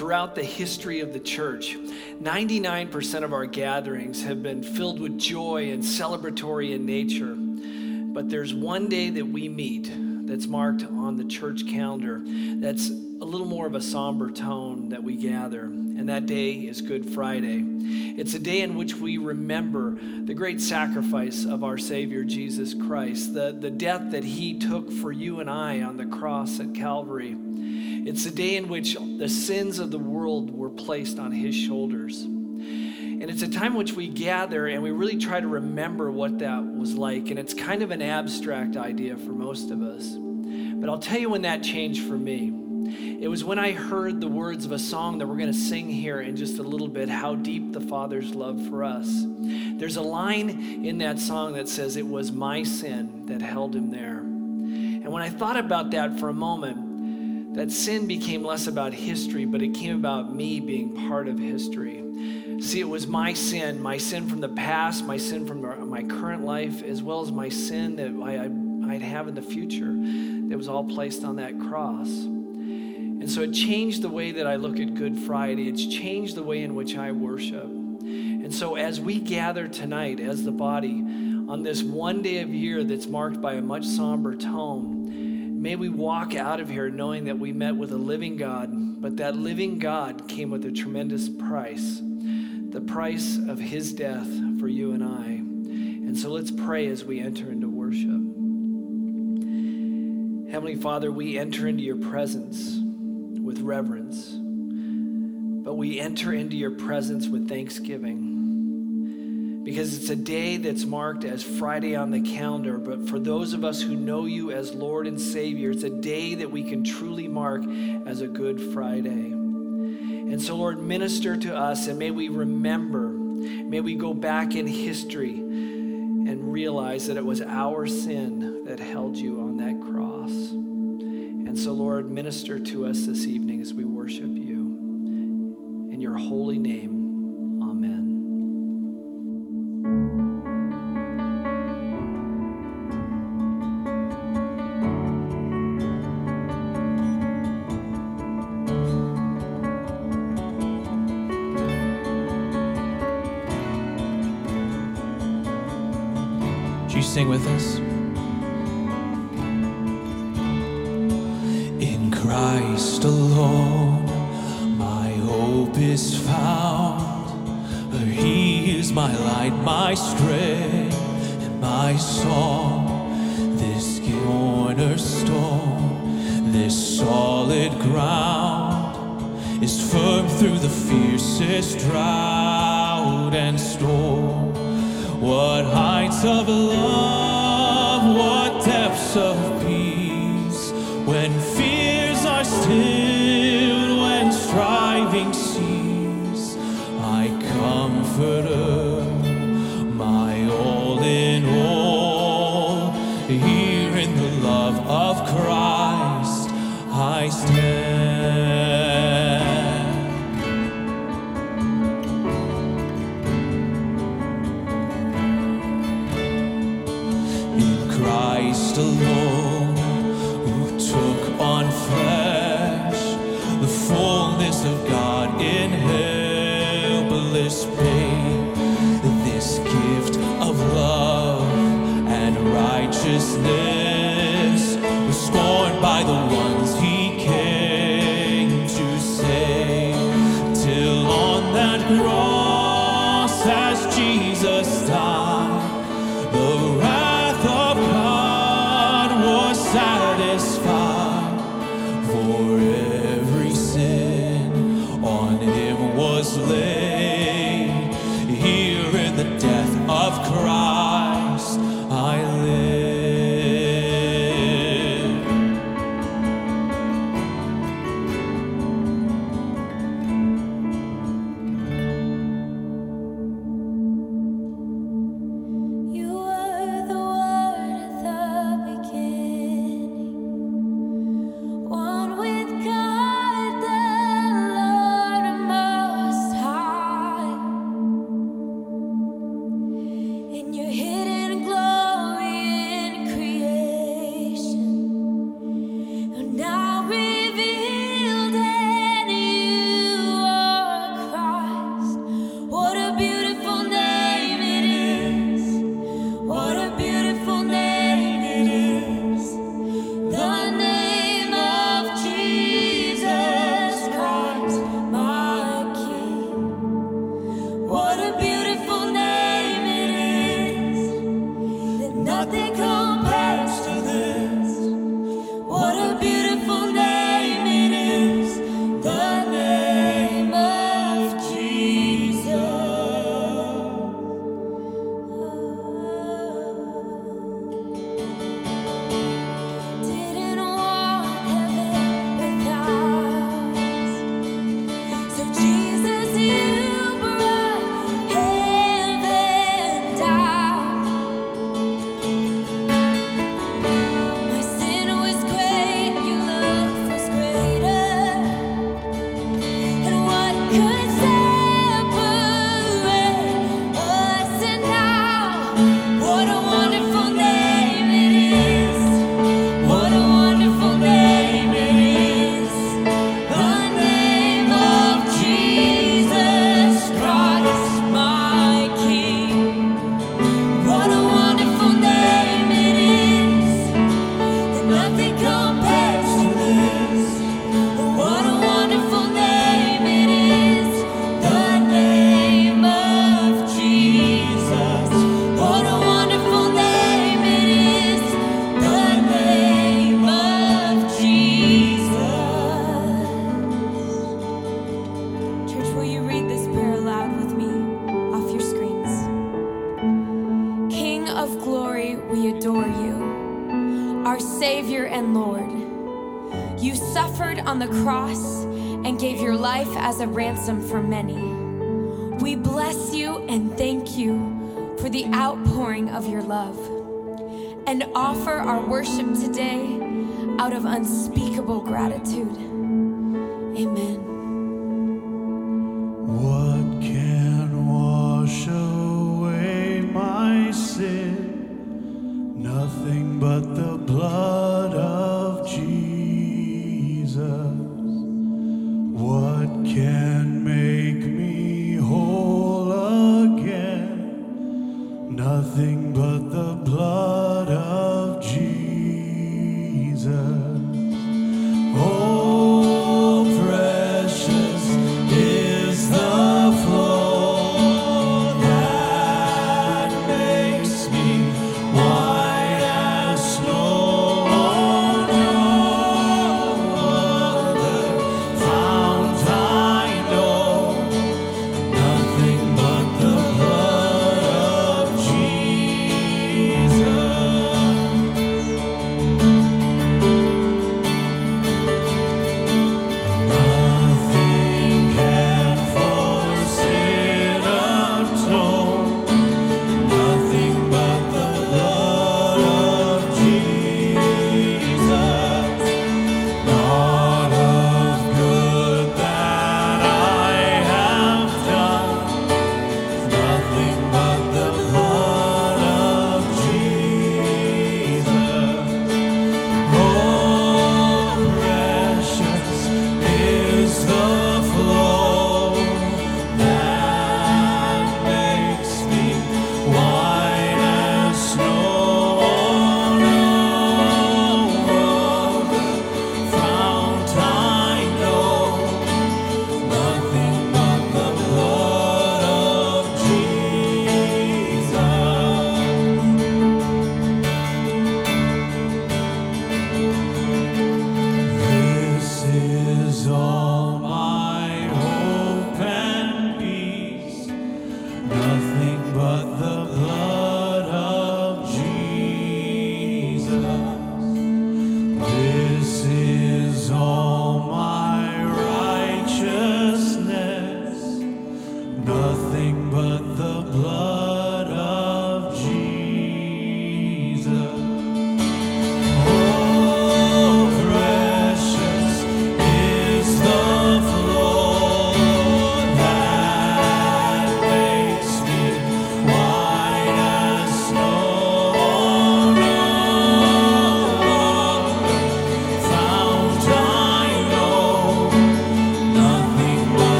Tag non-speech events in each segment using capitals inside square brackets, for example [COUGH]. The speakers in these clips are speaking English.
throughout the history of the church, 99% of our gatherings have been filled with joy and celebratory in nature. But there's one day that we meet that's marked on the church calendar that's a little more of a somber tone that we gather, and that day is Good Friday. It's a day in which we remember the great sacrifice of our Savior Jesus Christ, the, the death that He took for you and I on the cross at Calvary. It's the day in which the sins of the world were placed on His shoulders. And it's a time in which we gather and we really try to remember what that was like. And it's kind of an abstract idea for most of us. But I'll tell you when that changed for me. It was when I heard the words of a song that we're going to sing here in just a little bit How Deep the Father's Love for Us. There's a line in that song that says, It was my sin that held him there. And when I thought about that for a moment, that sin became less about history, but it came about me being part of history. See, it was my sin, my sin from the past, my sin from my current life, as well as my sin that I, would have in the future that was all placed on that cross. And so it changed the way that I look at Good Friday. It's changed the way in which I worship. And so as we gather tonight as the body on this one day of year that's marked by a much somber tone, may we walk out of here knowing that we met with a living God, but that living God came with a tremendous price the price of his death for you and I. And so let's pray as we enter into worship. Heavenly Father, we enter into your presence with reverence, but we enter into your presence with thanksgiving. Because it's a day that's marked as Friday on the calendar, but for those of us who know you as Lord and Savior, it's a day that we can truly mark as a Good Friday. And so, Lord, minister to us and may we remember, may we go back in history and realize that it was our sin that held you on that cross. And so, Lord, minister to us this evening as we worship you. In your holy name, sing with us? In Christ alone, my hope is found. He is my light, my strength, and my song. This cornerstone, this solid ground, is firm through the fiercest drought and storm. What heights of love, cross as Jesus died. Suffered on the cross and gave your life as a ransom for many. We bless you and thank you for the outpouring of your love and offer our worship today out of unspeakable gratitude. Amen. What can wash away my sin? Nothing but the blood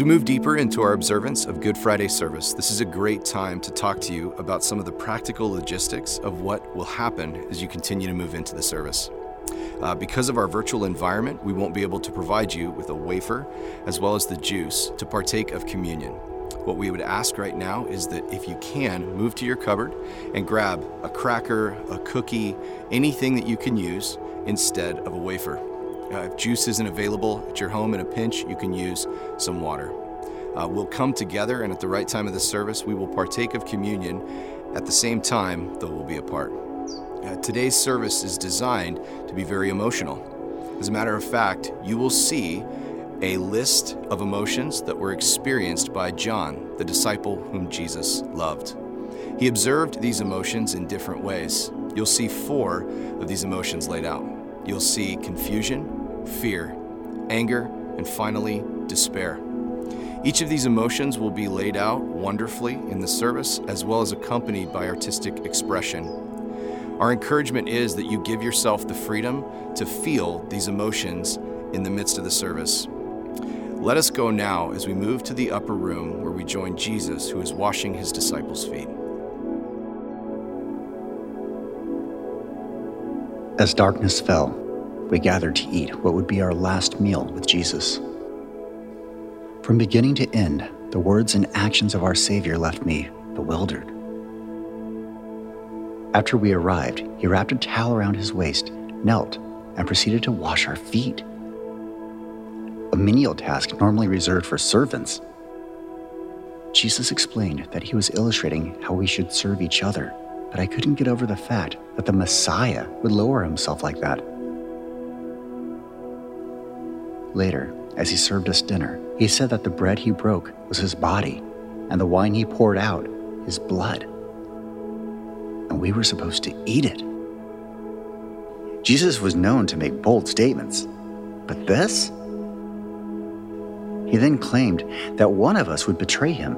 As we move deeper into our observance of Good Friday service, this is a great time to talk to you about some of the practical logistics of what will happen as you continue to move into the service. Uh, because of our virtual environment, we won't be able to provide you with a wafer as well as the juice to partake of communion. What we would ask right now is that if you can, move to your cupboard and grab a cracker, a cookie, anything that you can use instead of a wafer. Uh, if juice isn't available at your home in a pinch, you can use some water. Uh, we'll come together, and at the right time of the service, we will partake of communion at the same time, though we'll be apart. Uh, today's service is designed to be very emotional. As a matter of fact, you will see a list of emotions that were experienced by John, the disciple whom Jesus loved. He observed these emotions in different ways. You'll see four of these emotions laid out. You'll see confusion, fear, anger, and finally, despair. Each of these emotions will be laid out wonderfully in the service as well as accompanied by artistic expression. Our encouragement is that you give yourself the freedom to feel these emotions in the midst of the service. Let us go now as we move to the upper room where we join Jesus, who is washing his disciples' feet. As darkness fell, we gathered to eat what would be our last meal with Jesus. From beginning to end, the words and actions of our Savior left me bewildered. After we arrived, he wrapped a towel around his waist, knelt, and proceeded to wash our feet. A menial task normally reserved for servants. Jesus explained that he was illustrating how we should serve each other, but I couldn't get over the fact that the Messiah would lower himself like that. Later, as he served us dinner, he said that the bread he broke was his body, and the wine he poured out his blood. And we were supposed to eat it. Jesus was known to make bold statements, but this? He then claimed that one of us would betray him.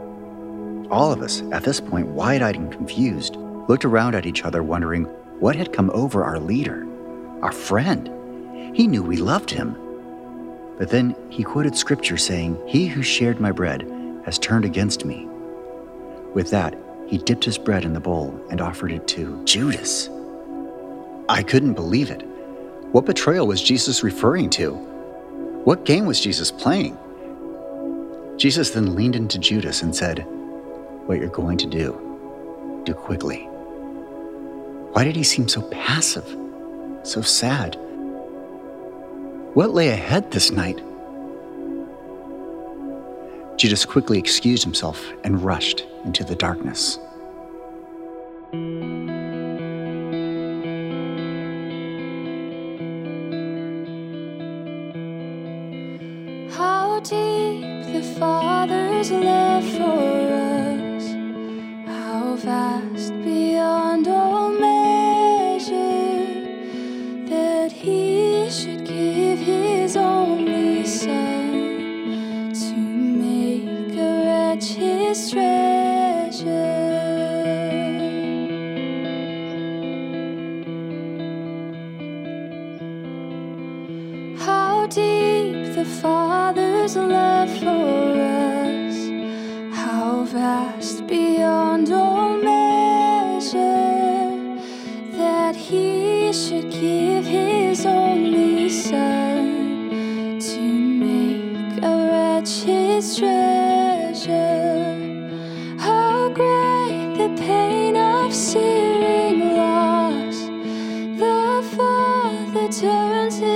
All of us, at this point wide eyed and confused, looked around at each other, wondering what had come over our leader, our friend. He knew we loved him. But then he quoted scripture saying, He who shared my bread has turned against me. With that, he dipped his bread in the bowl and offered it to Judas. I couldn't believe it. What betrayal was Jesus referring to? What game was Jesus playing? Jesus then leaned into Judas and said, What you're going to do, do quickly. Why did he seem so passive, so sad? What lay ahead this night? Judas quickly excused himself and rushed into the darkness. How deep the Father's love for us, how vast beyond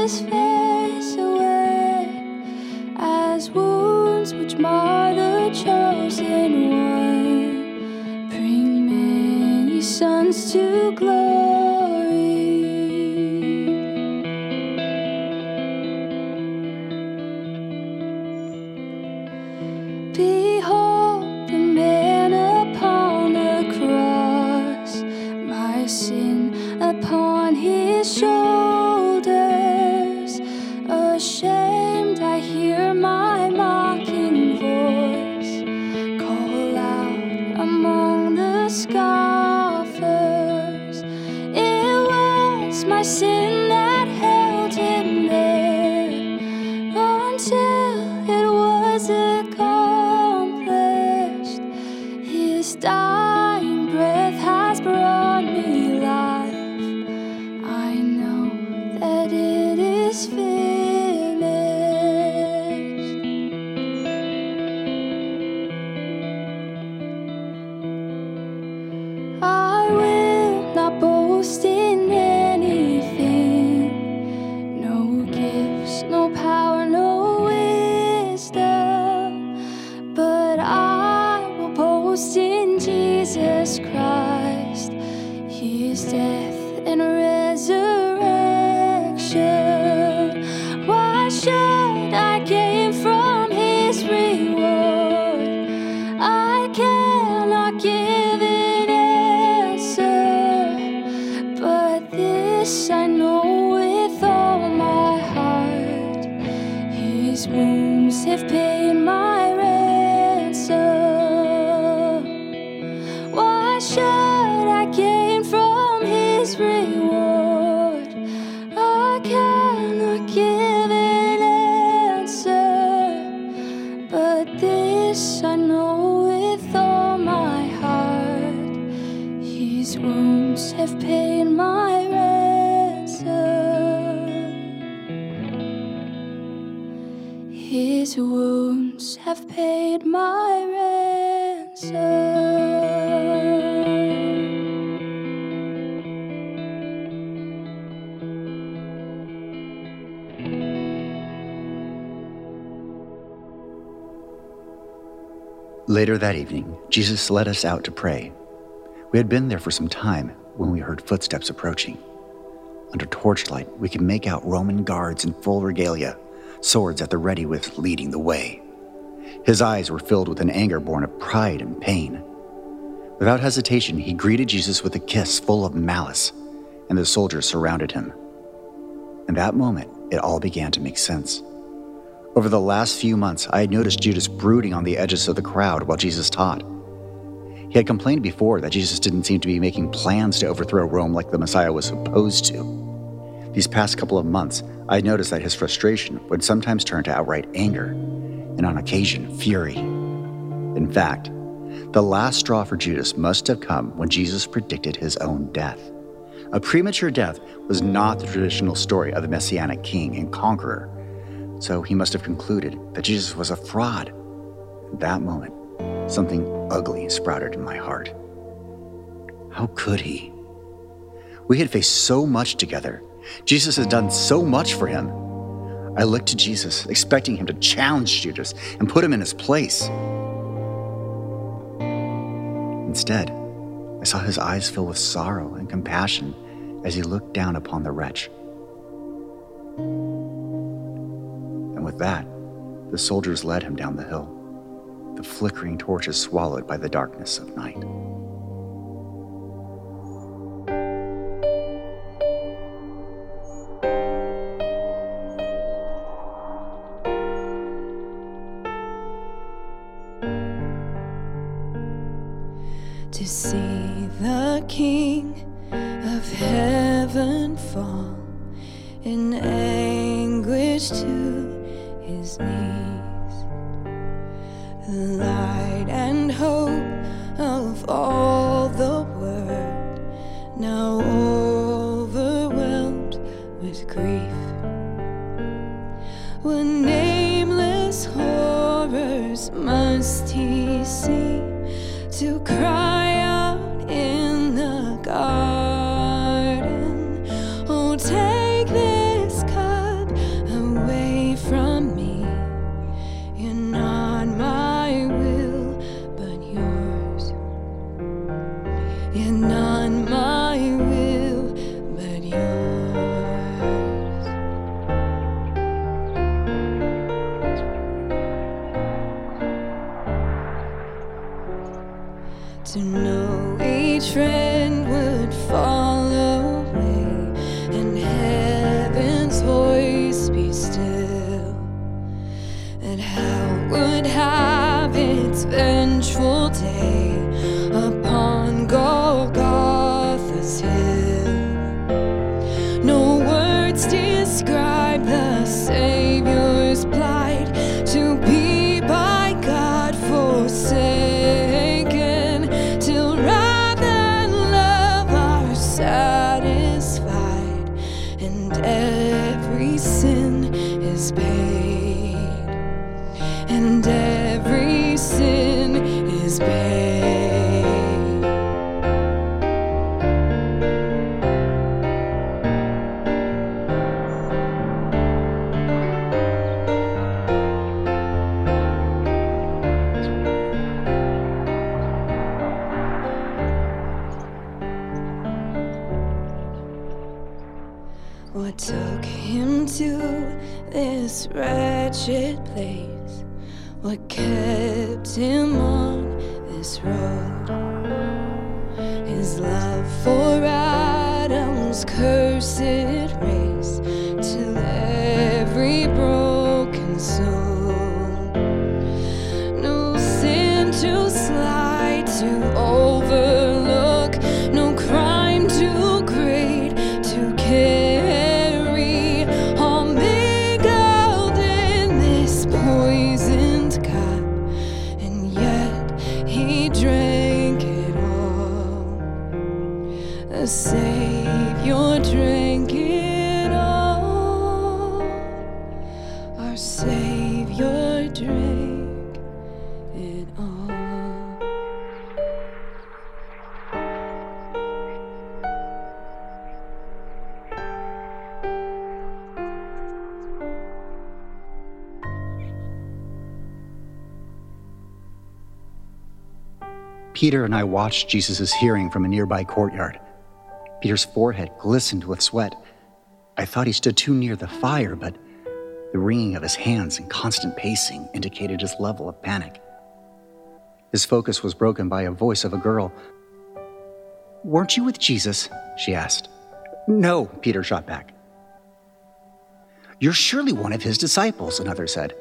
turns Later that evening, Jesus led us out to pray. We had been there for some time when we heard footsteps approaching. Under torchlight, we could make out Roman guards in full regalia, swords at the ready with leading the way. His eyes were filled with an anger born of pride and pain. Without hesitation, he greeted Jesus with a kiss full of malice, and the soldiers surrounded him. In that moment, it all began to make sense. Over the last few months, I had noticed Judas brooding on the edges of the crowd while Jesus taught. He had complained before that Jesus didn't seem to be making plans to overthrow Rome like the Messiah was supposed to. These past couple of months, I had noticed that his frustration would sometimes turn to outright anger, and on occasion, fury. In fact, the last straw for Judas must have come when Jesus predicted his own death. A premature death was not the traditional story of the messianic king and conqueror so he must have concluded that Jesus was a fraud. At that moment, something ugly sprouted in my heart. How could he? We had faced so much together. Jesus had done so much for him. I looked to Jesus, expecting him to challenge Judas and put him in his place. Instead, I saw his eyes fill with sorrow and compassion as he looked down upon the wretch. With that, the soldiers led him down the hill, the flickering torches swallowed by the darkness of night. Peter and I watched Jesus' hearing from a nearby courtyard. Peter's forehead glistened with sweat. I thought he stood too near the fire, but the wringing of his hands and constant pacing indicated his level of panic. His focus was broken by a voice of a girl. Weren't you with Jesus? she asked. No, Peter shot back. You're surely one of his disciples, another said.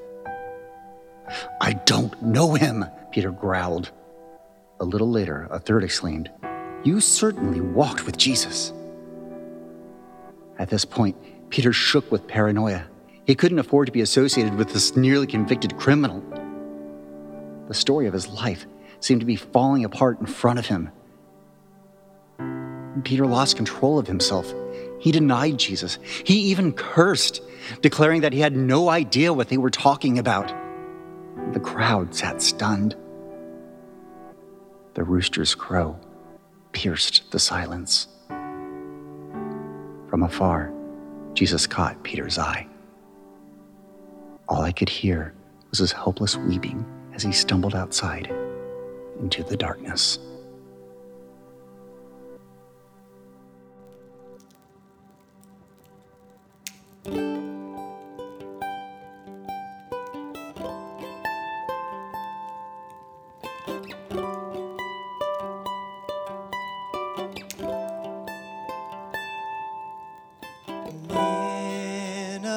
I don't know him, Peter growled. A little later, a third exclaimed, You certainly walked with Jesus. At this point, Peter shook with paranoia. He couldn't afford to be associated with this nearly convicted criminal. The story of his life seemed to be falling apart in front of him. Peter lost control of himself. He denied Jesus. He even cursed, declaring that he had no idea what they were talking about. The crowd sat stunned. The rooster's crow pierced the silence. From afar, Jesus caught Peter's eye. All I could hear was his helpless weeping as he stumbled outside into the darkness.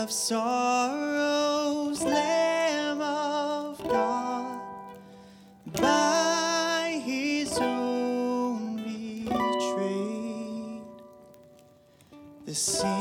Of sorrows, Lamb of God, by his own betrayed, the sins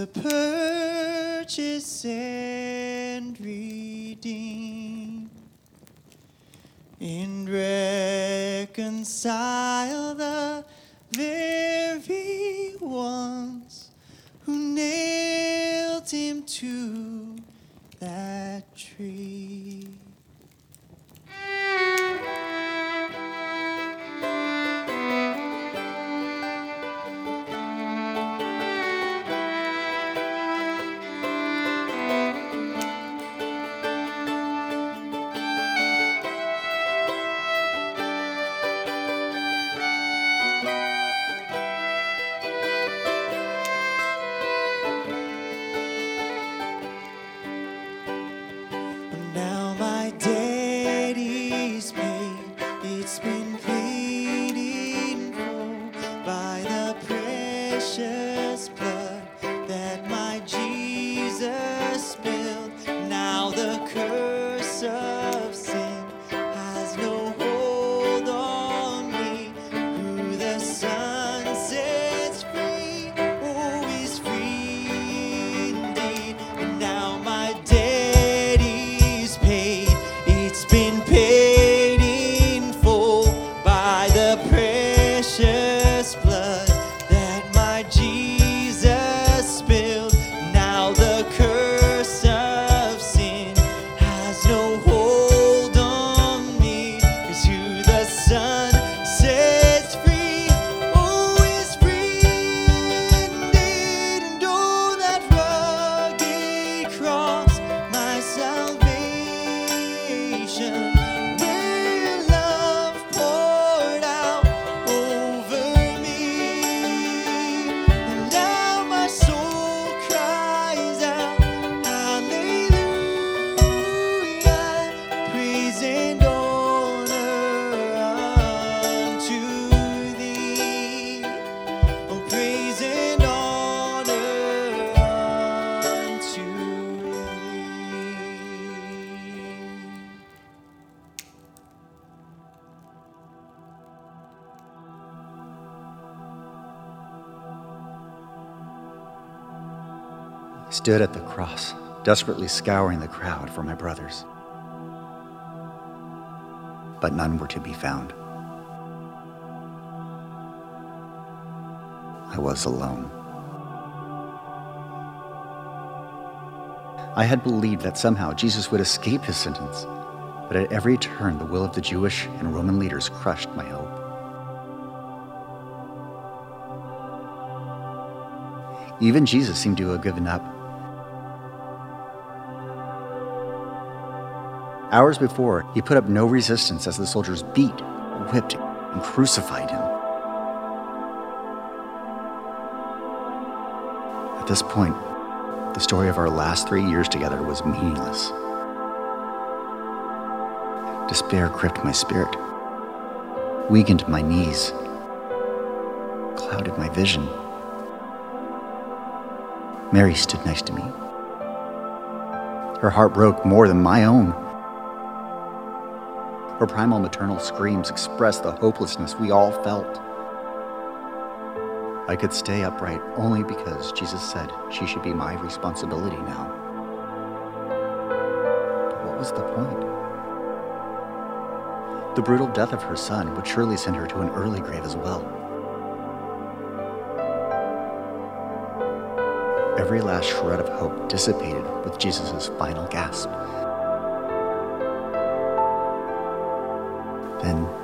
to purchase and redeem. And reconcile the stood at the cross, desperately scouring the crowd for my brothers. But none were to be found. I was alone. I had believed that somehow Jesus would escape his sentence, but at every turn, the will of the Jewish and Roman leaders crushed my hope. Even Jesus seemed to have given up. Hours before, he put up no resistance as the soldiers beat, whipped, and crucified him. At this point, the story of our last three years together was meaningless. Despair gripped my spirit, weakened my knees, clouded my vision. Mary stood next to me. Her heart broke more than my own. Her primal maternal screams expressed the hopelessness we all felt. I could stay upright only because Jesus said she should be my responsibility now. But what was the point? The brutal death of her son would surely send her to an early grave as well. Every last shred of hope dissipated with Jesus' final gasp. Then,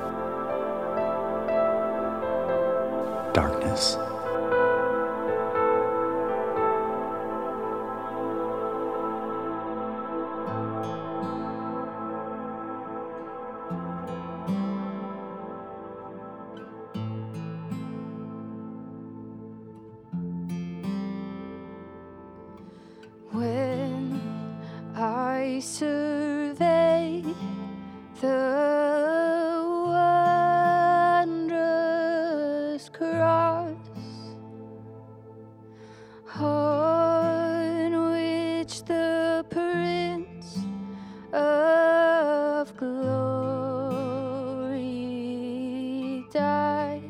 died.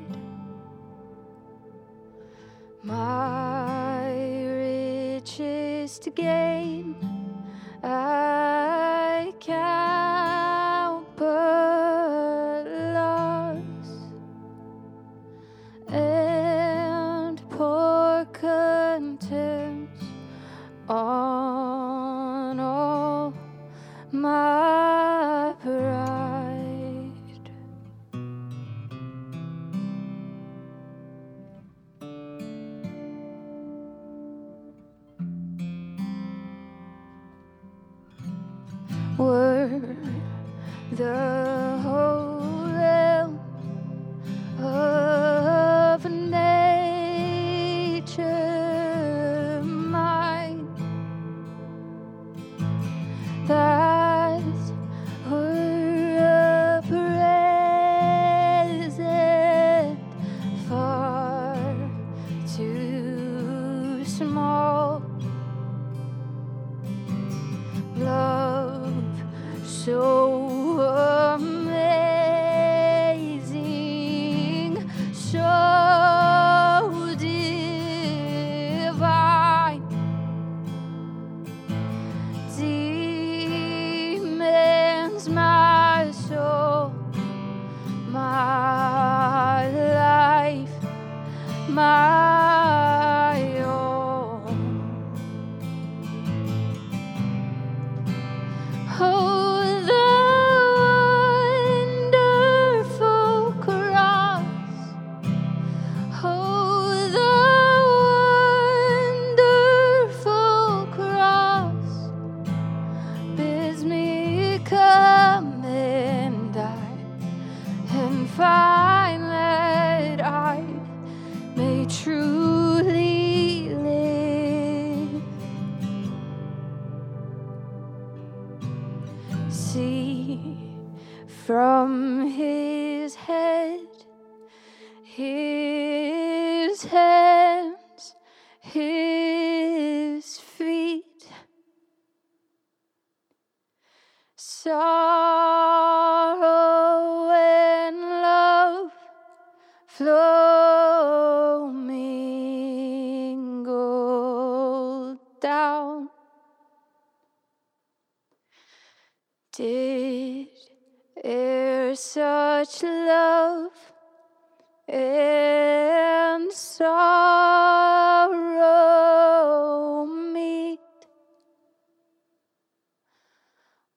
My richest gain e'er such love and sorrow meet?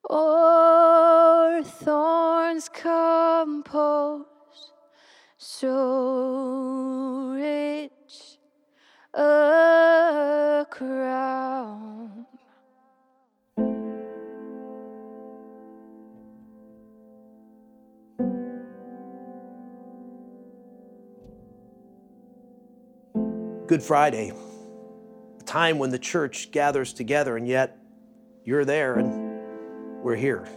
or thorns compose so rich a crown. Good Friday, a time when the church gathers together, and yet you're there and we're here.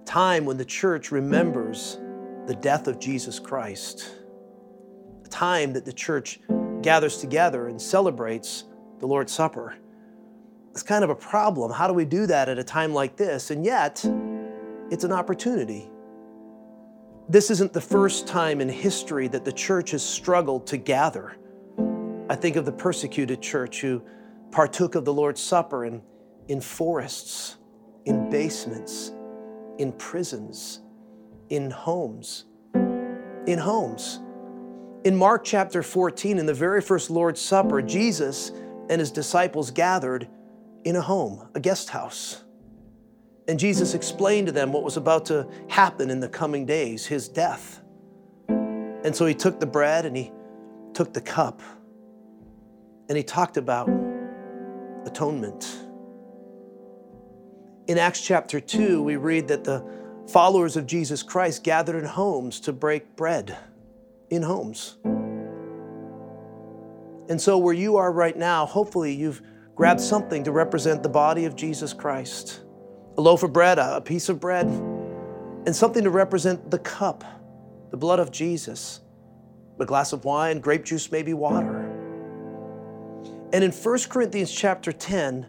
A time when the church remembers the death of Jesus Christ. A time that the church gathers together and celebrates the Lord's Supper. It's kind of a problem. How do we do that at a time like this? And yet, it's an opportunity. This isn't the first time in history that the church has struggled to gather. I think of the persecuted church who partook of the Lord's Supper in, in forests, in basements, in prisons, in homes. In homes. In Mark chapter 14, in the very first Lord's Supper, Jesus and his disciples gathered in a home, a guest house. And Jesus explained to them what was about to happen in the coming days his death. And so he took the bread and he took the cup and he talked about atonement. In Acts chapter 2, we read that the followers of Jesus Christ gathered in homes to break bread, in homes. And so, where you are right now, hopefully you've grabbed something to represent the body of Jesus Christ a loaf of bread, a piece of bread, and something to represent the cup, the blood of Jesus, a glass of wine, grape juice, maybe water. And in 1 Corinthians chapter 10,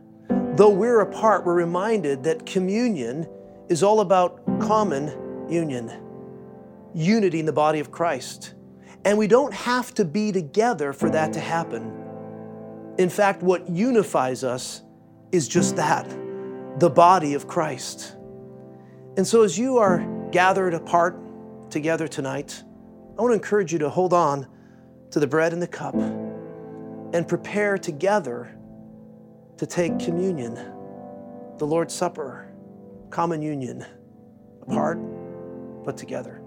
though we're apart, we're reminded that communion is all about common union, unity in the body of Christ. And we don't have to be together for that to happen. In fact, what unifies us is just that the body of Christ. And so, as you are gathered apart together tonight, I want to encourage you to hold on to the bread and the cup and prepare together to take communion, the Lord's Supper, common union, apart but together.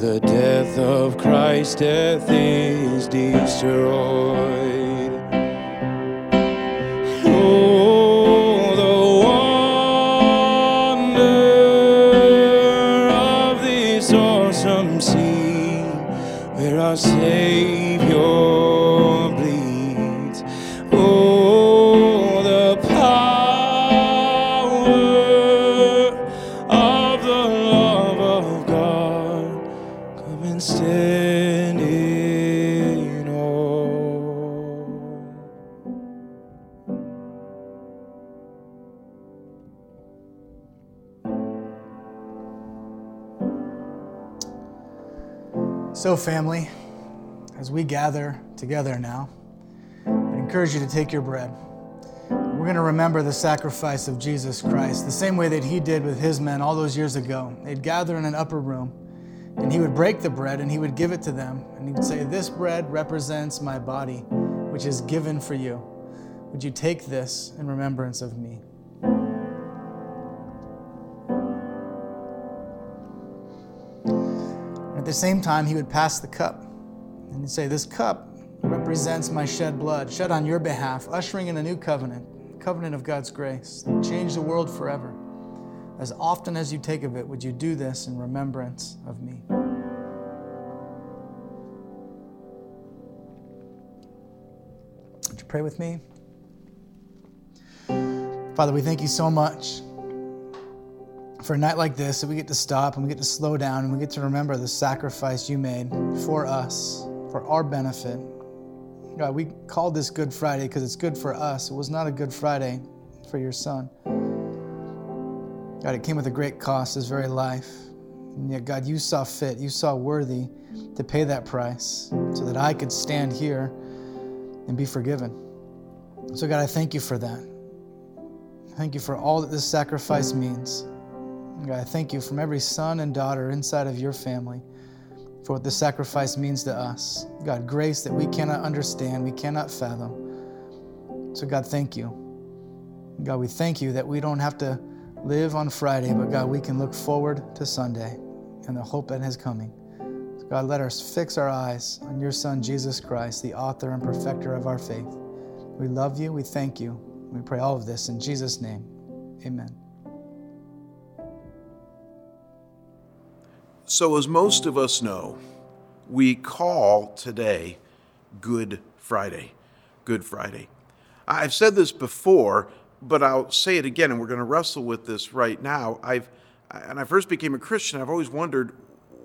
The death of Christ, death is destroyed. Oh, the wonder of this awesome scene where our Savior family, as we gather together now, I encourage you to take your bread. We're going to remember the sacrifice of Jesus Christ, the same way that he did with his men all those years ago. They'd gather in an upper room, and he would break the bread and he would give it to them. And he would say, This bread represents my body, which is given for you. Would you take this in remembrance of me? The same time, he would pass the cup and he'd say, This cup represents my shed blood, shed on your behalf, ushering in a new covenant, covenant of God's grace, that change the world forever. As often as you take of it, would you do this in remembrance of me? Would you pray with me? Father, we thank you so much for a night like this that we get to stop and we get to slow down and we get to remember the sacrifice you made for us, for our benefit. God, we called this Good Friday because it's good for us. It was not a Good Friday for your son. God, it came with a great cost, his very life. And yet, God, you saw fit, you saw worthy to pay that price so that I could stand here and be forgiven. So, God, I thank you for that. Thank you for all that this sacrifice means. God, I thank you from every son and daughter inside of your family for what the sacrifice means to us. God, grace that we cannot understand, we cannot fathom. So, God, thank you. God, we thank you that we don't have to live on Friday, but God, we can look forward to Sunday and the hope that is coming. So God, let us fix our eyes on your Son, Jesus Christ, the author and perfecter of our faith. We love you. We thank you. We pray all of this in Jesus' name. Amen. So, as most of us know, we call today Good Friday. Good Friday. I've said this before, but I'll say it again, and we're going to wrestle with this right now. I've, and I first became a Christian, I've always wondered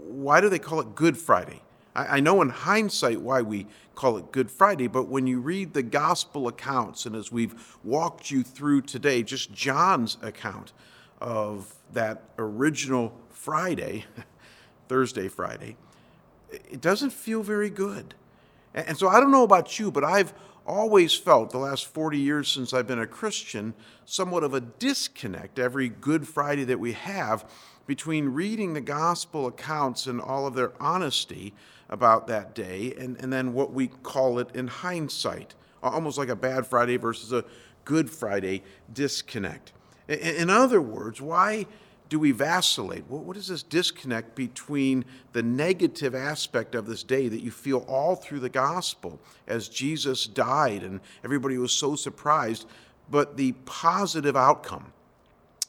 why do they call it Good Friday? I, I know in hindsight why we call it Good Friday, but when you read the gospel accounts, and as we've walked you through today, just John's account of that original Friday, [LAUGHS] Thursday, Friday, it doesn't feel very good. And so I don't know about you, but I've always felt the last 40 years since I've been a Christian somewhat of a disconnect every Good Friday that we have between reading the gospel accounts and all of their honesty about that day and, and then what we call it in hindsight, almost like a bad Friday versus a Good Friday disconnect. In, in other words, why do we vacillate? What, what is this disconnect between the negative aspect of this day that you feel all through the gospel as Jesus died and everybody was so surprised, but the positive outcome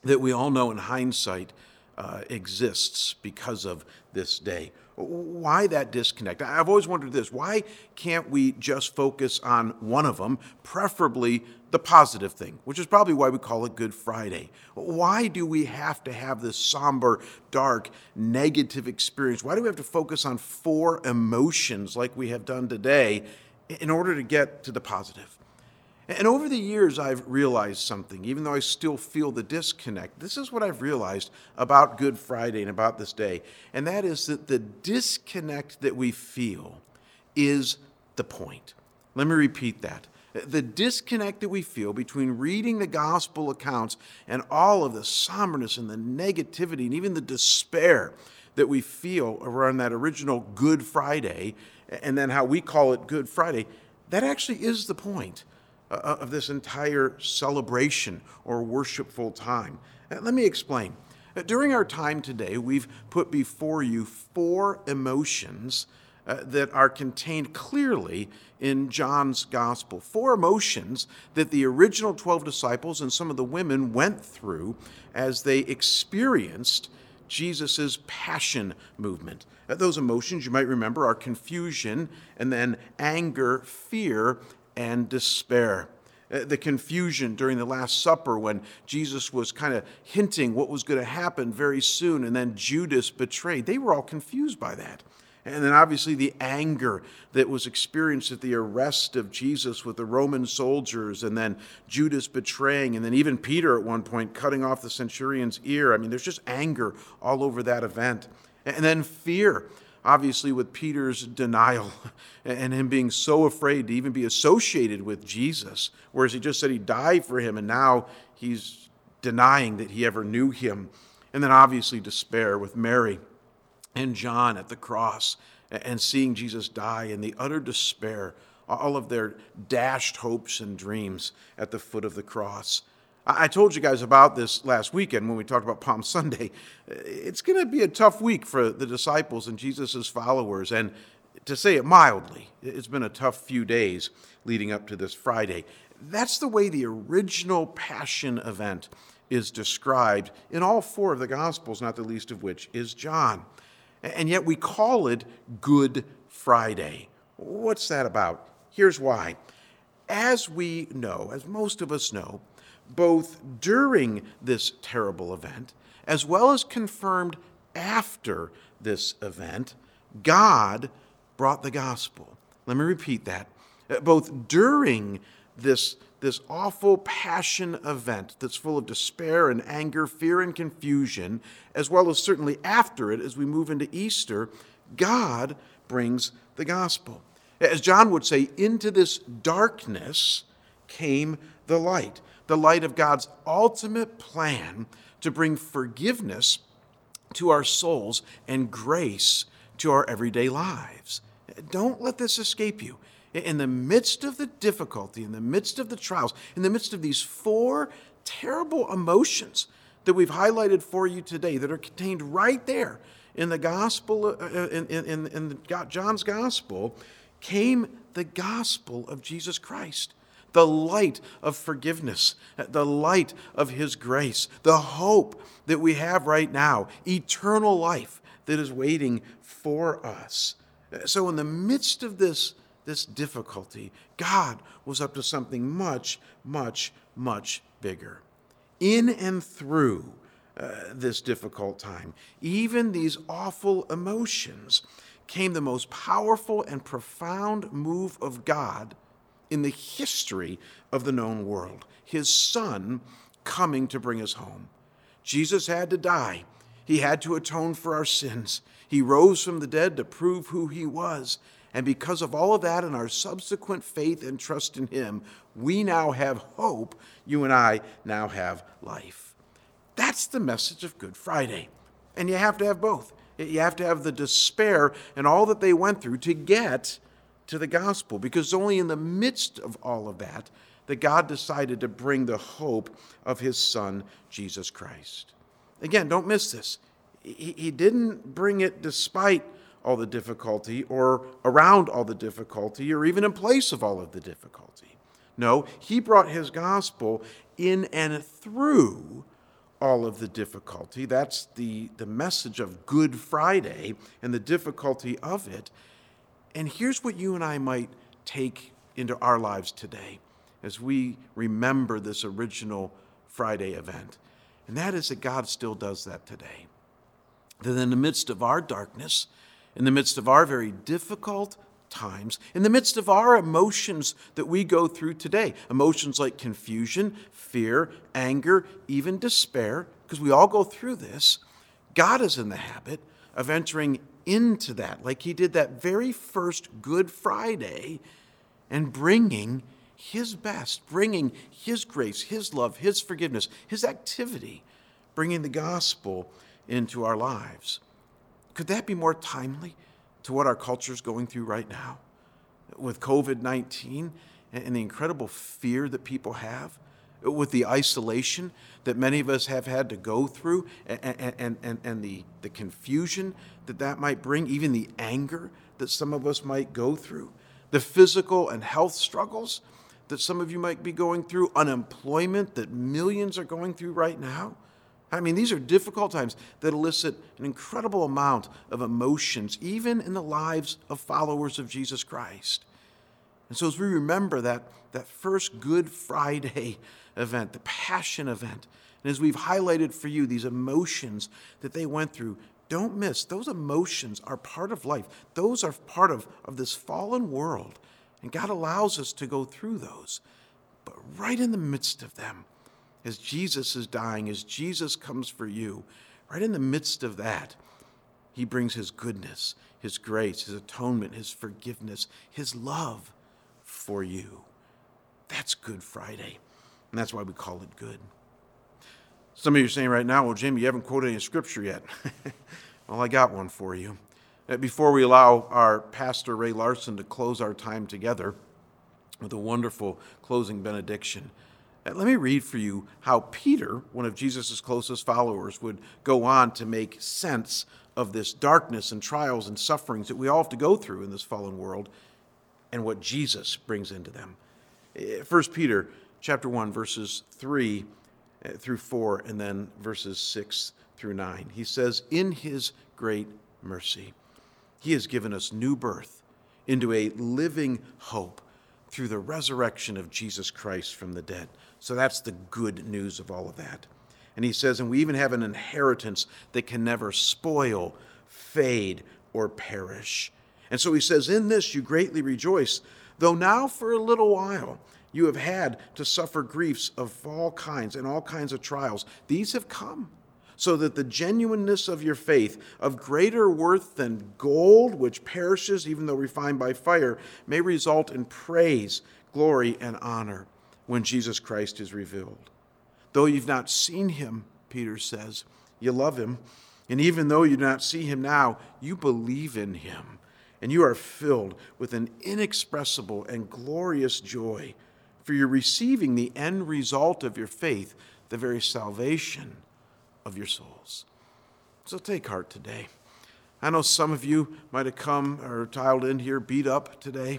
that we all know in hindsight uh, exists because of this day? Why that disconnect? I've always wondered this why can't we just focus on one of them, preferably the positive thing, which is probably why we call it Good Friday? Why do we have to have this somber, dark, negative experience? Why do we have to focus on four emotions like we have done today in order to get to the positive? And over the years, I've realized something, even though I still feel the disconnect. This is what I've realized about Good Friday and about this day, and that is that the disconnect that we feel is the point. Let me repeat that. The disconnect that we feel between reading the gospel accounts and all of the somberness and the negativity and even the despair that we feel around that original Good Friday, and then how we call it Good Friday, that actually is the point uh, of this entire celebration or worshipful time. Uh, let me explain. Uh, during our time today, we've put before you four emotions uh, that are contained clearly in John's gospel. Four emotions that the original 12 disciples and some of the women went through as they experienced Jesus' passion movement. Uh, those emotions, you might remember, are confusion and then anger, fear, and despair. Uh, the confusion during the Last Supper when Jesus was kind of hinting what was going to happen very soon, and then Judas betrayed. They were all confused by that. And then obviously the anger that was experienced at the arrest of Jesus with the Roman soldiers, and then Judas betraying, and then even Peter at one point cutting off the centurion's ear. I mean, there's just anger all over that event. And then fear obviously with Peter's denial [LAUGHS] and him being so afraid to even be associated with Jesus, whereas he just said he died for him, and now he's denying that he ever knew him. And then obviously despair with Mary and John at the cross and seeing Jesus die and the utter despair, all of their dashed hopes and dreams at the foot of the cross. I told you guys about this last weekend when we talked about Palm Sunday. Uh, it's going to be a tough week for the disciples and Jesus' followers. And to say it mildly, it's been a tough few days leading up to this Friday. That's the way the original Passion event is described in all four of the Gospels, not the least of which is John. And yet we call it Good Friday. What's that about? Here's why. As we know, as most of us know, both during this terrible event as well as confirmed after this event, God brought the gospel. Let me repeat that. Uh, both during this, this awful passion event that's full of despair and anger, fear and confusion, as well as certainly after it as we move into Easter, God brings the gospel. As John would say, into this darkness came the light the light of God's ultimate plan to bring forgiveness to our souls and grace to our everyday lives. Don't let this escape you. In the midst of the difficulty, in the midst of the trials, in the midst of these four terrible emotions that we've highlighted for you today, that are contained right there in the gospel, uh, in, in, in John's gospel, came the gospel of Jesus Christ the light of forgiveness, the light of His grace, the hope that we have right now, eternal life that is waiting for us. So, in the midst of this, this difficulty, God was up to something much, much, much bigger. In and through uh, this difficult time, even these awful emotions came the most powerful and profound move of God in the history of the known world his son coming to bring us home. Jesus had to die, he had to atone for our sins. He rose from the dead to prove who he was. And because of all of that and our subsequent faith and trust in him, we now have hope. You and I now have life. That's the message of Good Friday. And you have to have both. You have to have the despair and all that they went through to get to the gospel, because only in the midst of all of that that God decided to bring the hope of his son, Jesus Christ. Again, don't miss this. He, didn't bring it despite all the difficulty or around all the difficulty or even in place of all of the difficulty. No, he brought his gospel in and through all of the difficulty. That's the, the message of Good Friday and the difficulty of it. And here's what you and I might take into our lives today as we remember this original Friday event. And that is that God still does that today. That in the midst of our darkness, in the midst of our very difficult times, in the midst of our emotions that we go through today, emotions like confusion, fear, anger, even despair, because we all go through this, God is in the habit of entering into that, like He did that very first Good Friday, and bringing His best, bringing His grace, His love, His forgiveness, His activity, bringing the gospel into our lives. Could that be more timely to what our culture is going through right now? With COVID 19 and the incredible fear that people have, with the isolation that many of us have had to go through, and, and, and, and the, the confusion that that might bring, even the anger that some of us might go through, the physical and health struggles that some of you might be going through, unemployment that millions are going through right now. I mean, these are difficult times that elicit an incredible amount of emotions, even in the lives of followers of Jesus Christ. And so, as we remember that, that first Good Friday event, the Passion event, and as we've highlighted for you these emotions that they went through, don't miss. Those emotions are part of life, those are part of, of this fallen world. And God allows us to go through those. But right in the midst of them, as Jesus is dying, as Jesus comes for you, right in the midst of that, he brings his goodness, his grace, his atonement, his forgiveness, his love for you. That's Good Friday. And that's why we call it good. Some of you are saying right now, well, Jim, you haven't quoted any scripture yet. [LAUGHS] well, I got one for you. Uh, before we allow our pastor, Ray Larson, to close our time together with a wonderful closing benediction, uh, let me read for you how Peter, one of Jesus' closest followers, would go on to make sense of this darkness and trials and sufferings that we all have to go through in this fallen world and what Jesus brings into them. 1 uh, Peter chapter 1 verses 3 uh, through 4 and then verses 6 through 9. He says, "In his great mercy, he has given us new birth into a living hope through the resurrection of Jesus Christ from the dead." So that's the good news of all of that. And he says, and we even have an inheritance that can never spoil, fade, or perish. And so he says, In this you greatly rejoice, though now for a little while you have had to suffer griefs of all kinds and all kinds of trials. These have come so that the genuineness of your faith, of greater worth than gold, which perishes even though refined by fire, may result in praise, glory, and honor when Jesus Christ is revealed. Though you've not seen him, Peter says, you love him. And even though you do not see him now, you believe in him. And you are filled with an inexpressible and glorious joy, for you're receiving the end result of your faith, the very salvation of your souls. So take heart today. I know some of you might have come or tiled in here beat up today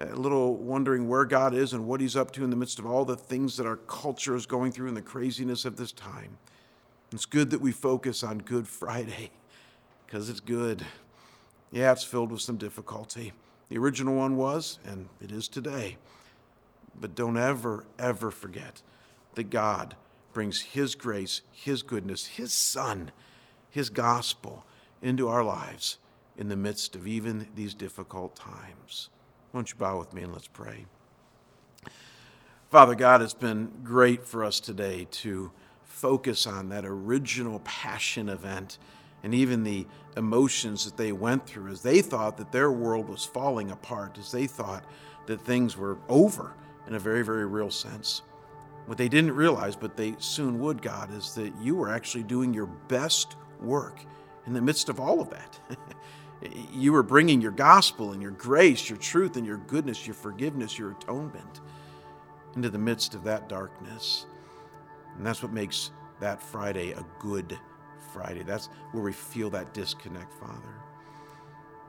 a little wondering where God is and what He's up to in the midst of all the things that our culture is going through and the craziness of this time. It's good that we focus on Good Friday because it's good. Yeah, it's filled with some difficulty. The original one was, and it is today. But don't ever, ever forget that God brings His grace, His goodness, His Son, His gospel into our lives in the midst of even these difficult times. Won't you bow with me and let's pray? Father God, it's been great for us today to focus on that original passion event and even the emotions that they went through as they thought that their world was falling apart, as they thought that things were over in a very, very real sense. What they didn't realize, but they soon would, God, is that you were actually doing your best work in the midst of all of that. [LAUGHS] you were bringing your gospel and your grace, your truth and your goodness, your forgiveness, your atonement into the midst of that darkness. And that's what makes that Friday a good Friday. That's where we feel that disconnect, Father.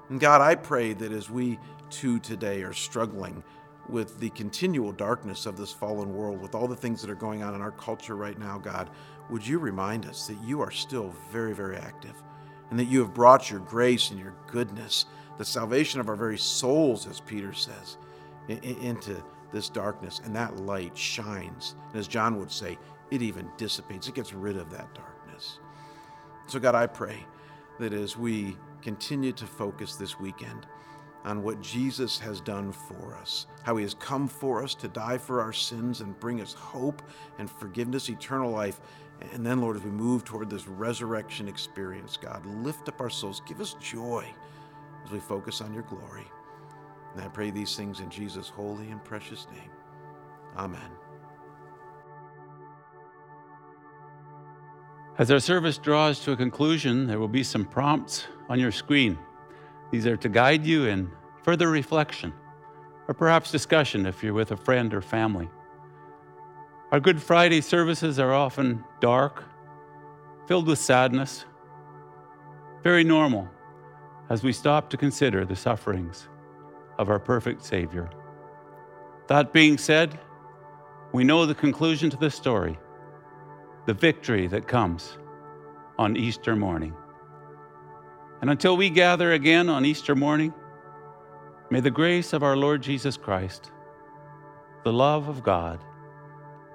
And God, I pray that as we too today are struggling with the continual darkness of this fallen world, with all the things that are going on in our culture right now, God, would you remind us that you are still very, very active and that you have brought your grace and your goodness, the salvation of our very souls, as Peter says, into this darkness. And that light shines. And as John would say, it even dissipates, it gets rid of that darkness. So, God, I pray that as we continue to focus this weekend on what Jesus has done for us, how he has come for us to die for our sins and bring us hope and forgiveness, eternal life. And then, Lord, as we move toward this resurrection experience, God, lift up our souls, give us joy as we focus on your glory. And I pray these things in Jesus' holy and precious name. Amen. As our service draws to a conclusion, there will be some prompts on your screen. These are to guide you in further reflection or perhaps discussion if you're with a friend or family. Our Good Friday services are often dark, filled with sadness, very normal as we stop to consider the sufferings of our perfect Savior. That being said, we know the conclusion to the story the victory that comes on Easter morning. And until we gather again on Easter morning, may the grace of our Lord Jesus Christ, the love of God,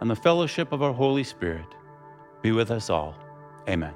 and the fellowship of our Holy Spirit be with us all. Amen.